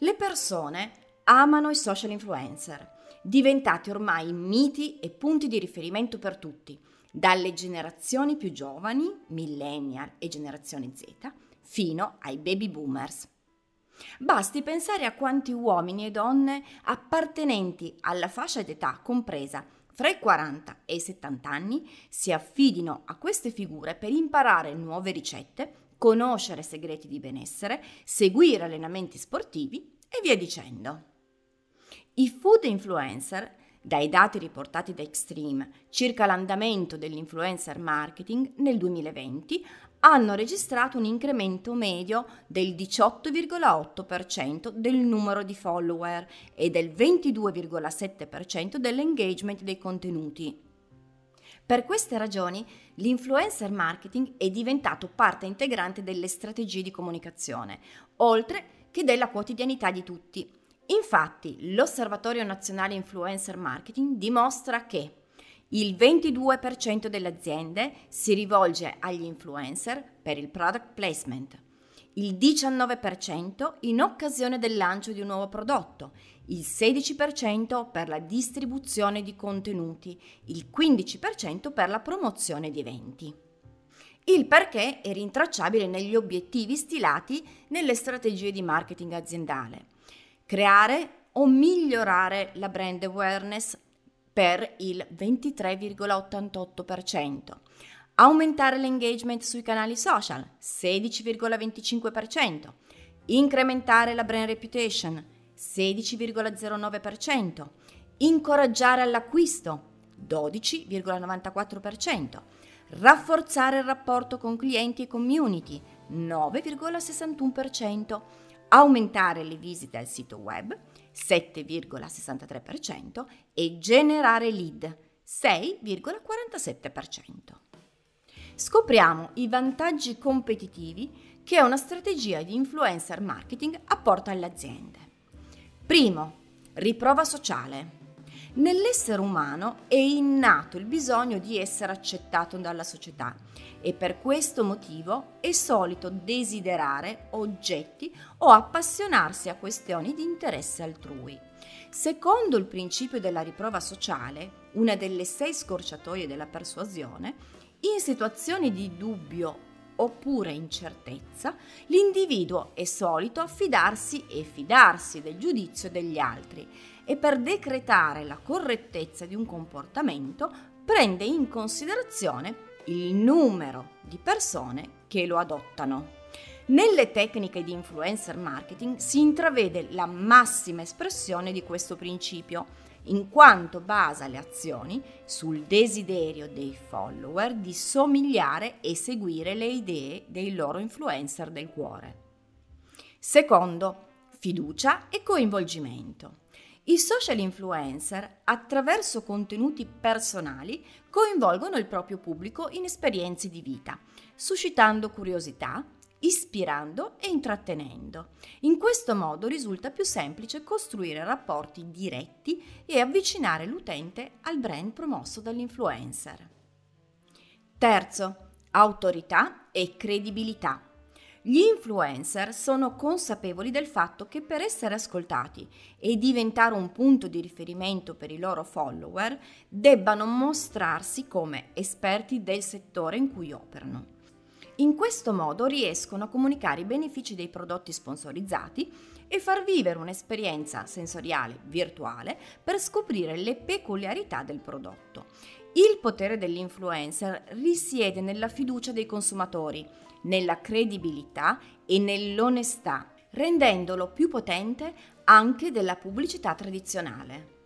Le persone amano i social influencer, diventati ormai miti e punti di riferimento per tutti, dalle generazioni più giovani, millennial e generazione Z, fino ai baby boomers. Basti pensare a quanti uomini e donne appartenenti alla fascia d'età compresa fra i 40 e i 70 anni si affidino a queste figure per imparare nuove ricette, conoscere segreti di benessere, seguire allenamenti sportivi e via dicendo. I food influencer, dai dati riportati da Extreme circa l'andamento dell'influencer marketing nel 2020, hanno registrato un incremento medio del 18,8% del numero di follower e del 22,7% dell'engagement dei contenuti. Per queste ragioni l'influencer marketing è diventato parte integrante delle strategie di comunicazione, oltre che della quotidianità di tutti. Infatti, l'Osservatorio Nazionale Influencer Marketing dimostra che il 22% delle aziende si rivolge agli influencer per il product placement, il 19% in occasione del lancio di un nuovo prodotto, il 16% per la distribuzione di contenuti, il 15% per la promozione di eventi. Il perché è rintracciabile negli obiettivi stilati nelle strategie di marketing aziendale. Creare o migliorare la brand awareness per il 23,88%. Aumentare l'engagement sui canali social, 16,25%. Incrementare la brand reputation, 16,09%. Incoraggiare all'acquisto, 12,94%. Rafforzare il rapporto con clienti e community, 9,61%. Aumentare le visite al sito web, 7,63% e generare lead 6,47%. Scopriamo i vantaggi competitivi che una strategia di influencer marketing apporta alle aziende. Primo, riprova sociale. Nell'essere umano è innato il bisogno di essere accettato dalla società e per questo motivo è solito desiderare oggetti o appassionarsi a questioni di interesse altrui. Secondo il principio della riprova sociale, una delle sei scorciatoie della persuasione, in situazioni di dubbio oppure incertezza, l'individuo è solito affidarsi e fidarsi del giudizio degli altri e per decretare la correttezza di un comportamento prende in considerazione il numero di persone che lo adottano. Nelle tecniche di influencer marketing si intravede la massima espressione di questo principio, in quanto basa le azioni sul desiderio dei follower di somigliare e seguire le idee dei loro influencer del cuore. Secondo, fiducia e coinvolgimento. I social influencer, attraverso contenuti personali, coinvolgono il proprio pubblico in esperienze di vita, suscitando curiosità, ispirando e intrattenendo. In questo modo risulta più semplice costruire rapporti diretti e avvicinare l'utente al brand promosso dall'influencer. Terzo, autorità e credibilità. Gli influencer sono consapevoli del fatto che per essere ascoltati e diventare un punto di riferimento per i loro follower debbano mostrarsi come esperti del settore in cui operano. In questo modo riescono a comunicare i benefici dei prodotti sponsorizzati e far vivere un'esperienza sensoriale virtuale per scoprire le peculiarità del prodotto. Il potere dell'influencer risiede nella fiducia dei consumatori nella credibilità e nell'onestà, rendendolo più potente anche della pubblicità tradizionale.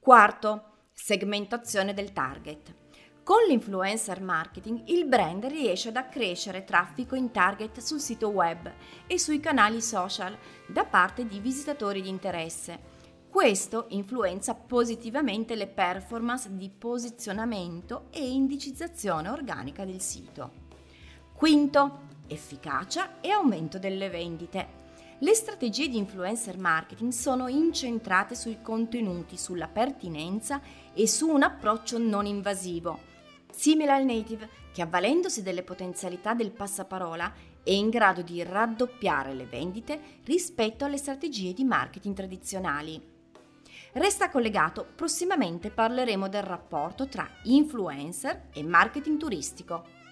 Quarto, segmentazione del target. Con l'influencer marketing il brand riesce ad accrescere traffico in target sul sito web e sui canali social da parte di visitatori di interesse. Questo influenza positivamente le performance di posizionamento e indicizzazione organica del sito. Quinto, efficacia e aumento delle vendite. Le strategie di influencer marketing sono incentrate sui contenuti, sulla pertinenza e su un approccio non invasivo simile al native, che avvalendosi delle potenzialità del passaparola è in grado di raddoppiare le vendite rispetto alle strategie di marketing tradizionali. Resta collegato, prossimamente parleremo del rapporto tra influencer e marketing turistico.